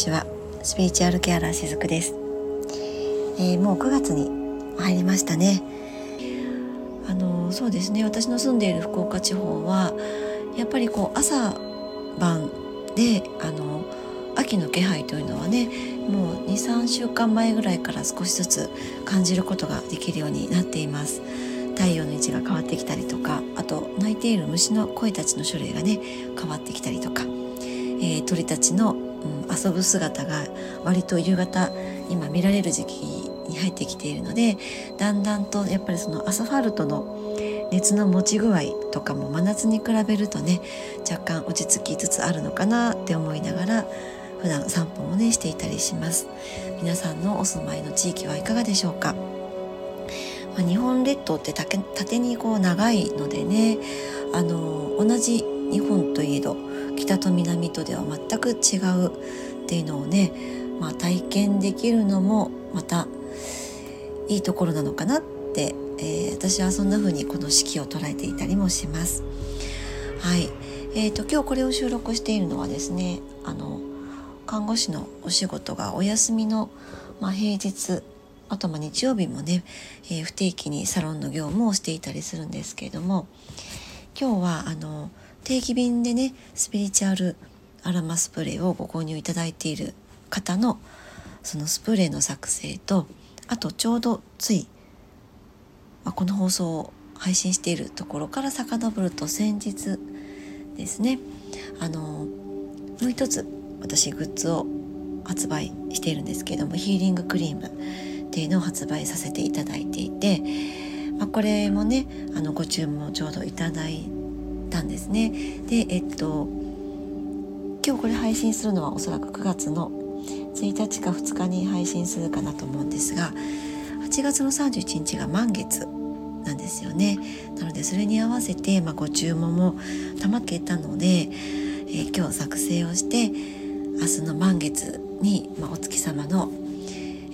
ちは。スピリチュアルケアラーしずくです、えー、もう9月に入りましたね。あのそうですね。私の住んでいる福岡地方はやっぱりこう朝晩であの秋の気配というのはねもう23週間前ぐらいから少しずつ感じることができるようになっています。太陽の位置が変わってきたりとかあと鳴いている虫の声たちの種類がね変わってきたりとか、えー、鳥たちの、遊ぶ姿が割と夕方今見られる時期に入ってきているのでだんだんとやっぱりそのアスファルトの熱の持ち具合とかも真夏に比べるとね若干落ち着きつつあるのかなって思いながら普段散歩もねしていたりします。皆さんのお住まいの地域はいかがでしょうか、まあ、日本列島って縦にこう長いのでねあの同じ日本といえど北と南とでは全く違うっていうのをね、まあ、体験できるのもまたいいところなのかなって、えー、私はそんな風にこの四季を捉えていたりもします。はい、えーと、と今日これを収録しているのはですねあの看護師のお仕事がお休みの、まあ、平日あとま日曜日もね、えー、不定期にサロンの業務をしていたりするんですけれども今日はあの定期便でねスピリチュアルアロマスプレーをご購入いただいている方のそのスプレーの作成とあとちょうどつい、まあ、この放送を配信しているところから遡ると先日ですねあのもう一つ私グッズを発売しているんですけれどもヒーリングクリームっていうのを発売させていただいていて、まあ、これもねあのご注文をちょうどいただいたんですね。でえっと今日これ配信するのはおそらく9月の1日か2日に配信するかなと思うんですが8月の31日が満月なんですよねなのでそれに合わせて、まあ、ご注文もたまけたので、えー、今日作成をして明日の満月に、まあ、お月様の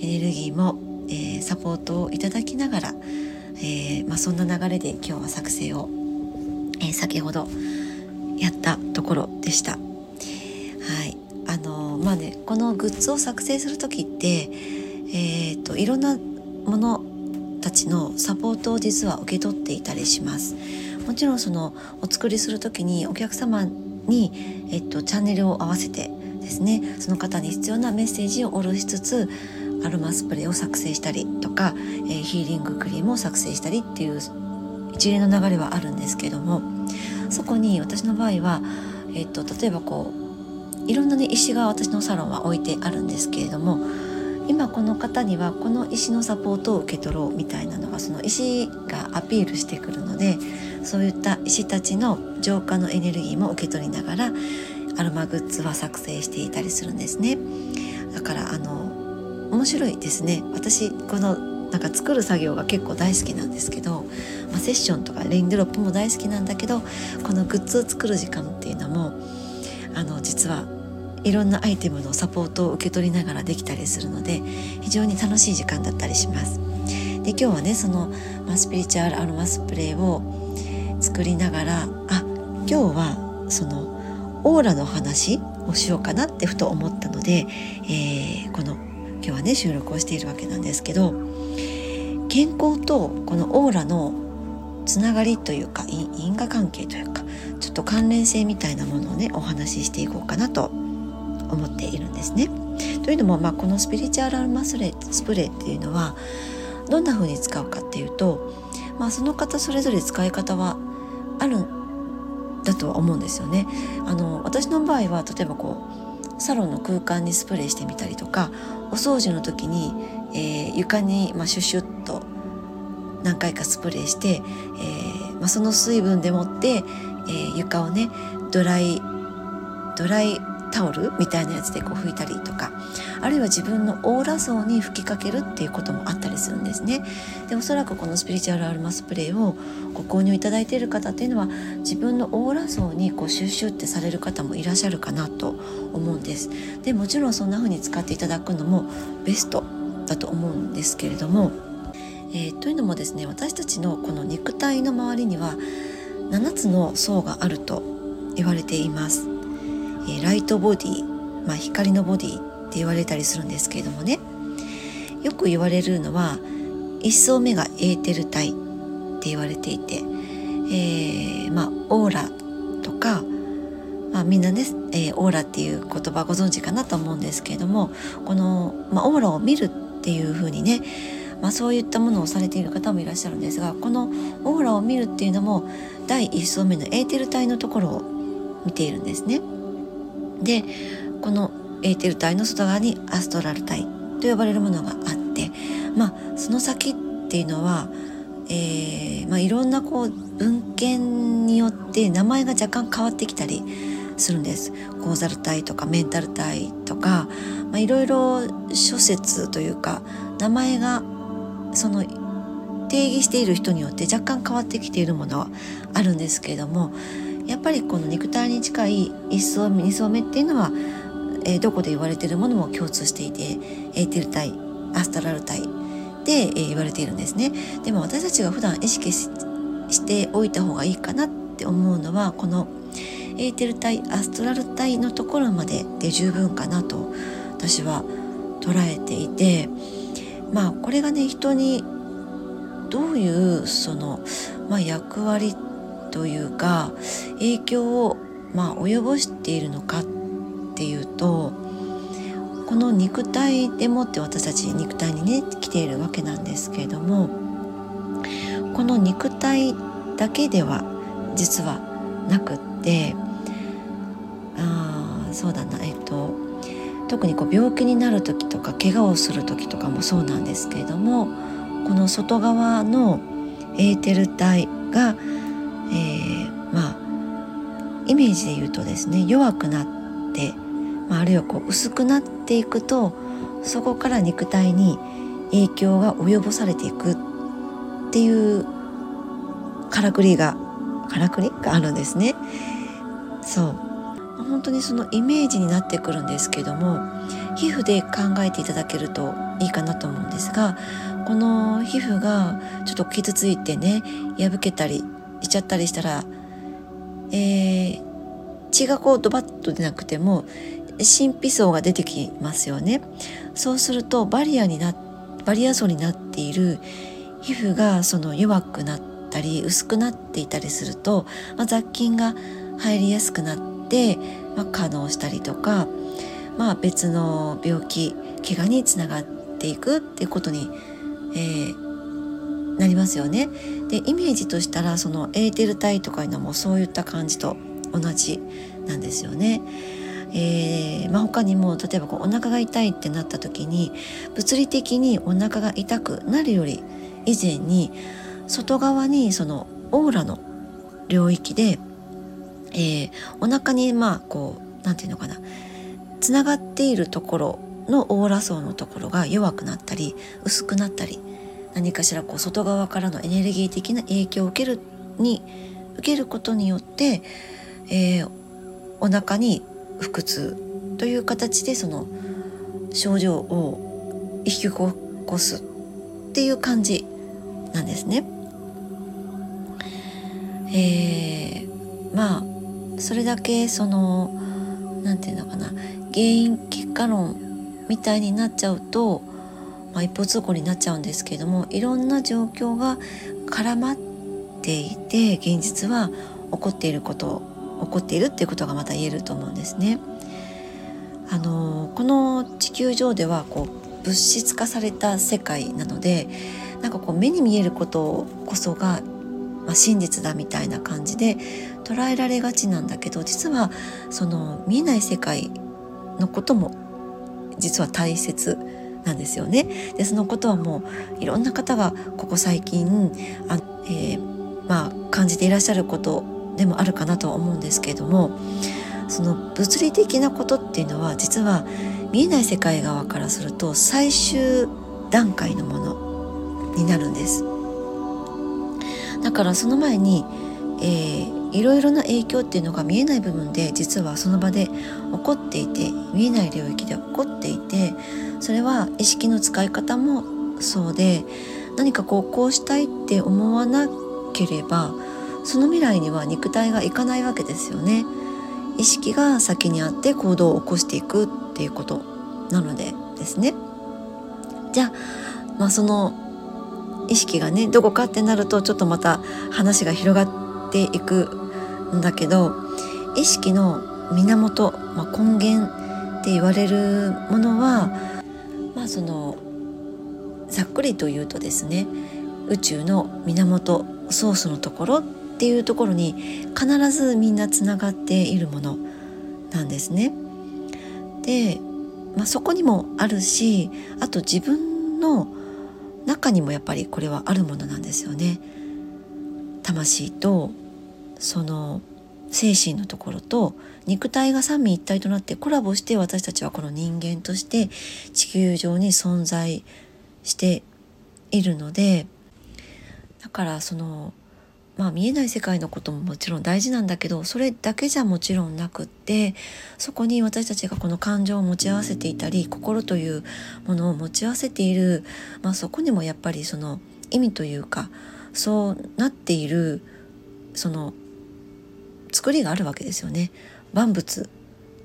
エネルギーも、えー、サポートをいただきながら、えー、まあ、そんな流れで今日は作成を、えー、先ほどやったところでした。はいあのまあねこのグッズを作成する時って、えーと、いろんなものたちのサポートを実は受け取っていたりします。もちろんそのお作りする時にお客様に、えっと、チャンネルを合わせてですねその方に必要なメッセージを下ろしつつアロマスプレーを作成したりとか、えー、ヒーリングクリームを作成したりっていう一連の流れはあるんですけどもそこに私の場合は、えっと、例えばこういろんな、ね、石が私のサロンは置いてあるんですけれども今この方にはこの石のサポートを受け取ろうみたいなのがその石がアピールしてくるのでそういった石たちの浄化のエネルギーも受け取りながらアロマグッズは作成していたりするんですね。だからあの面白いですね。私このなんか作る作業が結構大好きなんですけど、あ、セッションとかレインドロップも大好きなんだけどこのグッズを作る時間っていうのもあの実はいろんなアイテムのサポートを受け取りながらできたりするので非常に楽しい時間だったりします。で今日はねその、ま、スピリチュアルアロマスプレーを作りながらあ今日はそのオーラの話をしようかなってふと思ったので、えー、この今日はね収録をしているわけなんですけど健康とこのオーラのつながりというか因果関係というかちょっと関連性みたいなものをねお話ししていこうかなと思っているんですね。というのも、まあ、このスピリチュアルアルマスレスプレーっていうのはどんな風に使うかっていうと、まあ、その方それぞれ使い方はあるだとは思うんですよね。あの私の場合は例えばこうサロンの空間にスプレーしてみたりとかお掃除の時に、えー、床に、まあ、シュシュッと何回かスプレーして、えーまあ、その水分でもって、えー、床をねドライドライタオルみたいなやつでこう拭いたりとかあるいは自分のオーラ層に吹きかけるっていうこともあったりするんですね。でおそらくこのスピリチュアルアルマスプレーをご購入いただいている方っていうのは自分のオーラ層にこうシュッシュってされる方もいらっしゃるかなと思うんです。でもちろんそんな風に使っていただくのもベストだと思うんですけれども、えー、というのもですね私たちのこの肉体の周りには7つの層があると言われています。えー、ライトボディ、まあ、光のボディって言われたりするんですけれどもねよく言われるのは1層目がエーテル体って言われていて、えー、まあオーラとか、まあ、みんなね、え、オーラっていう言葉ご存知かなと思うんですけれどもこの、まあ、オーラを見るっていうふうにねまあ、そういったものをされている方もいらっしゃるんですがこのオーラを見るっていうのも第1層目のエーテル体のところを見ているんですね。でこのエーテル体の外側にアストラル体と呼ばれるものがあってまあその先っていうのは、えーまあ、いろんなこう文献によって名前が若干変わってきたりするんですコーザル体とかメンタル体とか、まあ、いろいろ諸説というか名前がその定義している人によって若干変わってきているものはあるんですけれどもやっぱりこの肉体に近い1層目2層目っていうのは、えー、どこで言われているものも共通していてエーテル体アストラル体で、えー、言われているんですね。でも私たちが普段意識しておいた方がいいかなって思うのはこのエーテル体アストラル体のところまでで十分かなと私は捉えていてまあこれがね人にどういうその、まあ、役割というか影響を、まあ、及ぼしているのかっていうとこの肉体でもって私たち肉体にね来ているわけなんですけれどもこの肉体だけでは実はなくってあそうだなえっと特にこう病気になる時とか怪我をする時とかもそうなんですけれどもこの外側のエーテル体が、えー、まあイメージで言うとですね弱くなって、まあ、あるいはこう薄くなっていくとそこから肉体に影響が及ぼされていくっていうからくりがからくりがあるんですね。そう本当にそのイメージになってくるんですけども皮膚で考えていただけるといいかなと思うんですがこの皮膚がちょっと傷ついてね破けたりしちゃったりしたら、えー、血がこうドバッと出なくても神秘層が出てきますよね。そうするとバリアになバリア層になっている皮膚がその弱くなったり薄くなっていたりすると、まあ、雑菌が入りやすくなって、まあ、可能したりとか、まあ、別の病気怪我につながっていくっていうことに、えー、なりますよね。でイメージとしたらそのエーテル体とかいうのもそういった感じと同じなんですよね。えーまあ、他にも例えばこうお腹が痛いってなった時に物理的にお腹が痛くなるより以前に外側にそのオーラの領域でえー、お腹にまあこう何て言うのかなつながっているところのオーラ層のところが弱くなったり薄くなったり何かしらこう外側からのエネルギー的な影響を受けるに受けることによって、えー、お腹に腹痛という形でその症状を引き起こすっていう感じなんですね。えー、まあそれだけその何て言うのかな原因結果論みたいになっちゃうと、まあ、一方通行になっちゃうんですけれどもいろんな状況が絡まっていて現実は起こっていること起こっているっていうことがまた言えると思うんですね。あのこの地球上ではこう物質化された世界なのでなんかこう目に見えることこそが、まあ、真実だみたいな感じで捉えられがちなんだけど実はその見えない世界のことも実は大切なんですよね。でそのことはもういろんな方がここ最近あ、えー、まあ、感じていらっしゃることでもあるかなとは思うんですけれどもその物理的なことっていうのは実は見えない世界側からすると最終段階のものになるんです。だからその前に、えー、いろいろな影響っていうのが見えない部分で実はその場で起こっていて見えない領域で起こっていてそれは意識の使い方もそうで何かこうこうしたいって思わなければその未来には肉体がいかないわけですよね。意識が先にあって行動を起こしていくっていうことなのでですねじゃあ,、まあその意識がねどこかってなるとちょっとまた話が広がってていくんだけど意識の源、まあ、根源って言われるものはまあそのざっくりと言うとですね宇宙の源ソースのところっていうところに必ずみんなつながっているものなんですね。で、まあ、そこにもあるしあと自分の中にもやっぱりこれはあるものなんですよね。魂とその精神のところと肉体が三位一体となってコラボして私たちはこの人間として地球上に存在しているのでだからそのまあ見えない世界のことももちろん大事なんだけどそれだけじゃもちろんなくってそこに私たちがこの感情を持ち合わせていたり心というものを持ち合わせている、まあ、そこにもやっぱりその意味というかそうなっているその作りがあるわけですよね。万物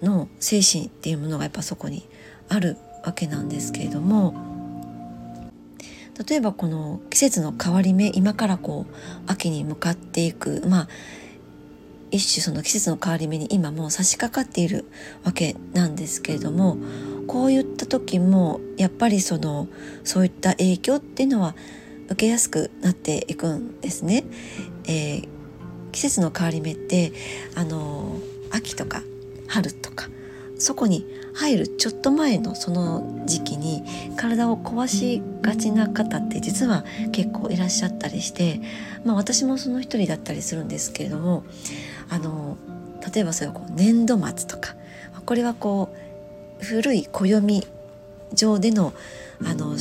の精神っていうものがやっぱそこにあるわけなんですけれども例えばこの季節の変わり目今からこう秋に向かっていくまあ一種その季節の変わり目に今もう差し掛かっているわけなんですけれどもこういった時もやっぱりそのそういった影響っていうのは受けやすくなっていくんですね。えー、季節の変わり目ってあの秋とか春とかそこに入るちょっと前のその時期に体を壊しがちな方って実は結構いらっしゃったりして、まあ、私もその一人だったりするんですけれどもあの例えばそれはこう年度末とかこれはこう古い暦上でのあの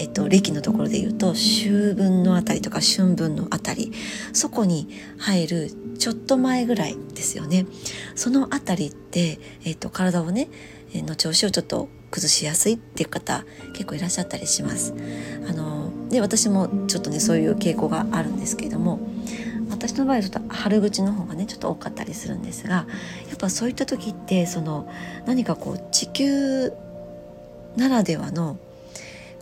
えっと、歴のところで言うと秋分のあたりとか春分のあたりそこに入るちょっと前ぐらいですよねそのあたりって、えっと、体をねの調子をちょっと崩しやすいっていう方結構いらっしゃったりします。あので私もちょっとねそういう傾向があるんですけれども私の場合はちょっと春口の方がねちょっと多かったりするんですがやっぱそういった時ってその何かこう地球ならではの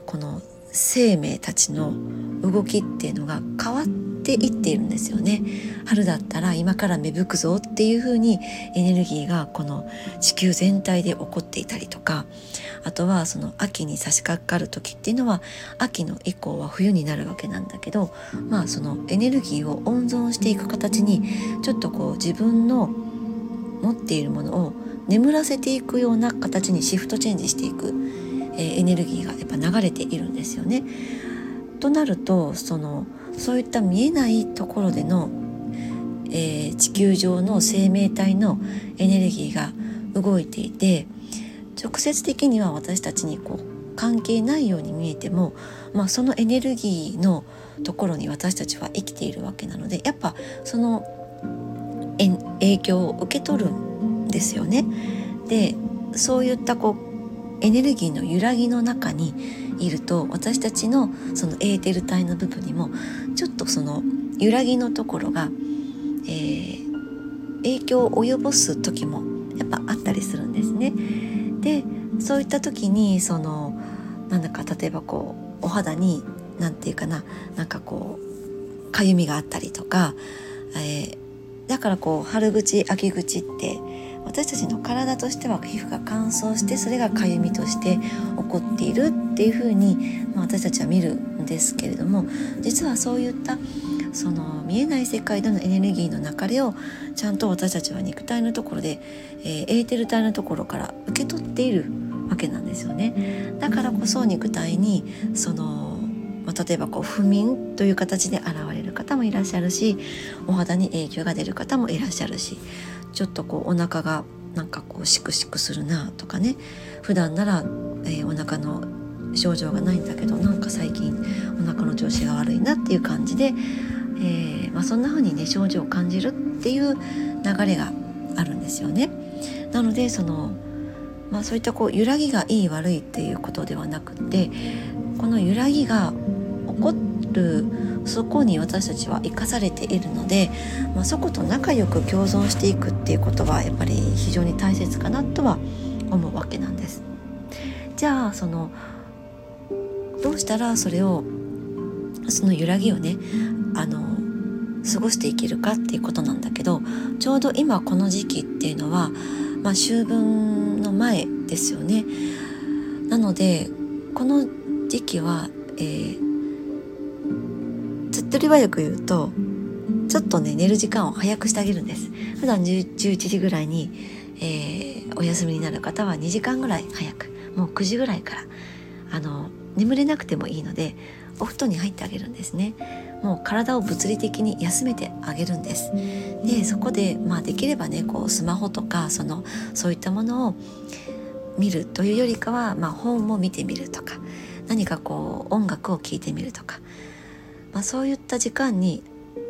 この生命たちの動きっていうのが変わっていっているんですよね。春だったら今から芽吹くぞっていう風にエネルギーがこの地球全体で起こっていたりとかあとはその秋に差し掛かる時っていうのは秋の以降は冬になるわけなんだけどまあそのエネルギーを温存していく形にちょっとこう自分の持っているものを眠らせていくような形にシフトチェンジしていく。えエネルギーがやっぱ流れているんですよね。となるとそのそういった見えないところでの、えー、地球上の生命体のエネルギーが動いていて直接的には私たちにこう関係ないように見えても、まあ、そのエネルギーのところに私たちは生きているわけなのでやっぱその影響を受け取るんですよね。でそういったこうエネルギーの揺らぎの中にいると私たちのそのエーテル体の部分にもちょっとその揺らぎのところが、えー、影響を及ぼす時もやっぱあったりするんですね。でそういった時にそのなんだか例えばこうお肌に何て言うかななんかこうかゆみがあったりとか、えー、だからこう春口秋口って私たちの体としては皮膚が乾燥してそれがかゆみとして起こっているっていうふうに、まあ、私たちは見るんですけれども実はそういったその見えない世界でのエネルギーの流れをちゃんと私たちは肉体のところで、えー、エーテル体のところから受け取っているわけなんですよね。だからこそ肉体にその、ま、例えばこう不眠という形で現れる方もいらっしゃるしお肌に影響が出る方もいらっしゃるしちょっとこうお腹がなんかこうシクシクするなとかね普段なら、えー、お腹の症状がないんだけどなんか最近お腹の調子が悪いなっていう感じで、えー、まあ、そんな風にね症状を感じるっていう流れがあるんですよね。なのでそのまあ、そういったこう揺らぎがいい悪いっていうことではなくてこの揺らぎがこるそこに私たちは生かされているので、まあ、そこと仲良く共存していくっていうことはやっぱり非常に大切かなとは思うわけなんです。じゃあそのどうしたらそれをその揺らぎをねあの過ごしていけるかっていうことなんだけどちょうど今この時期っていうのは、まあ、秋分の前ですよね。なのでこの時期は、えー、手っ取り早く言うとちょっとね寝る時間を早くしてあげるんです。普段11時ぐらいに、えー、お休みになる方は2時間ぐらい早く。もう9時ぐらいから。あの眠れなくてもいいのでお布団に入ってあげるんですね。もう体を物理的に休めてあげるんです。でそこでまあできればねこうスマホとかそのそういったものを見るというよりかは、まあ、本も見てみるとか何かこう音楽を聴いてみるとか、まあ、そういった時間に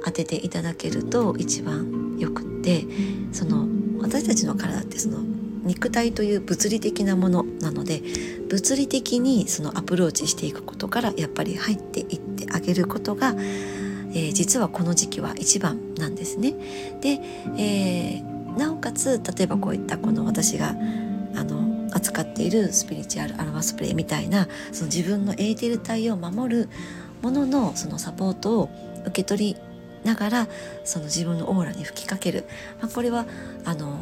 当てていただけると一番よくってその私たちの体ってその肉体という物理的なものなので物理的にそのアプローチしていくことからやっぱり入っていってあげることが、えー、実はこの時期は一番なんですね。で、えー、なおかつ例えばこういったこの私があの扱っているスピリチュアルアロマスプレーみたいなその自分のエーテル体を守るもののそのサポートを受け取りながらその自分のオーラに吹きかける、まあ、これはあの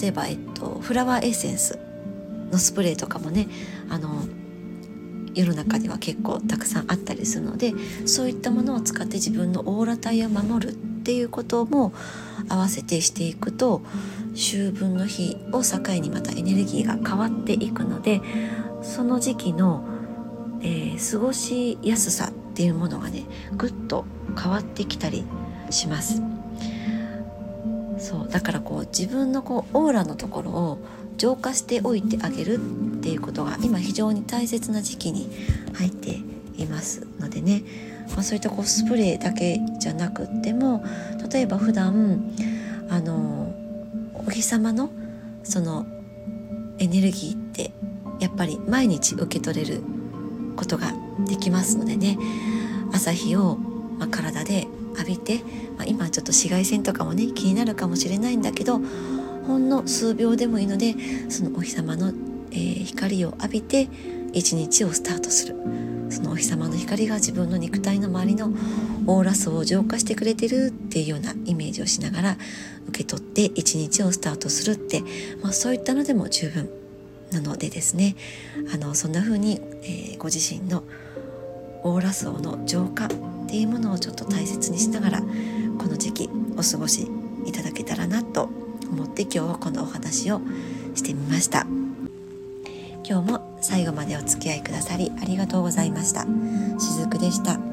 例えば、えっと、フラワーエッセンスのスプレーとかもねあの世の中には結構たくさんあったりするのでそういったものを使って自分のオーラ体を守るっていうことも合わせてしていくと秋分の日を境にまたエネルギーが変わっていくのでその時期の、えー、過ごしやすさっていうものがねぐっと変わってきたりします。そうだからこう自分のこうオーラのところを浄化しておいてあげるっていうことが今非常に大切な時期に入っていますのでね、まあ、そういったこうスプレーだけじゃなくっても例えば普段あのお日様のそのエネルギーってやっぱり毎日受け取れることができますのでね。朝日を、ま、体で浴びて、まあ、今ちょっと紫外線とかもね気になるかもしれないんだけどほんの数秒でもいいのでそのお日様の、えー、光を浴びて一日をスタートする。そのお日様の光が自分の肉体の周りのオーラ層を浄化してくれてるっていうようなイメージをしながら受け取って一日をスタートするって、まあ、そういったのでも十分。なのでですねあのそんな風に、えー、ご自身のオーラ層の浄化っていうものをちょっと大切にしながらこの時期お過ごしいただけたらなと思って今日はこのお話をしてみました。今日も最後までお付き合いくださりありがとうございました。しずくでした。